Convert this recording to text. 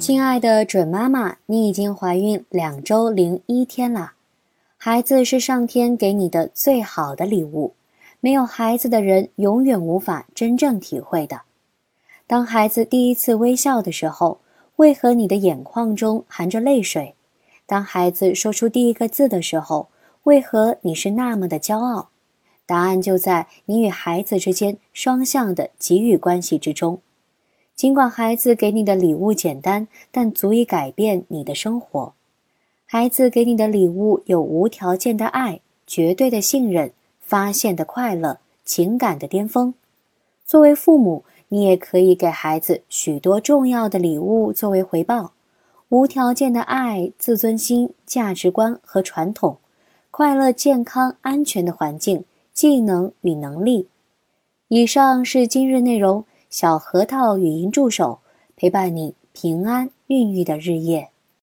亲爱的准妈妈，你已经怀孕两周零一天了。孩子是上天给你的最好的礼物，没有孩子的人永远无法真正体会的。当孩子第一次微笑的时候，为何你的眼眶中含着泪水？当孩子说出第一个字的时候，为何你是那么的骄傲？答案就在你与孩子之间双向的给予关系之中。尽管孩子给你的礼物简单，但足以改变你的生活。孩子给你的礼物有无条件的爱、绝对的信任、发现的快乐、情感的巅峰。作为父母，你也可以给孩子许多重要的礼物作为回报：无条件的爱、自尊心、价值观和传统、快乐、健康、安全的环境、技能与能力。以上是今日内容。小核桃语音助手陪伴你平安孕育的日夜。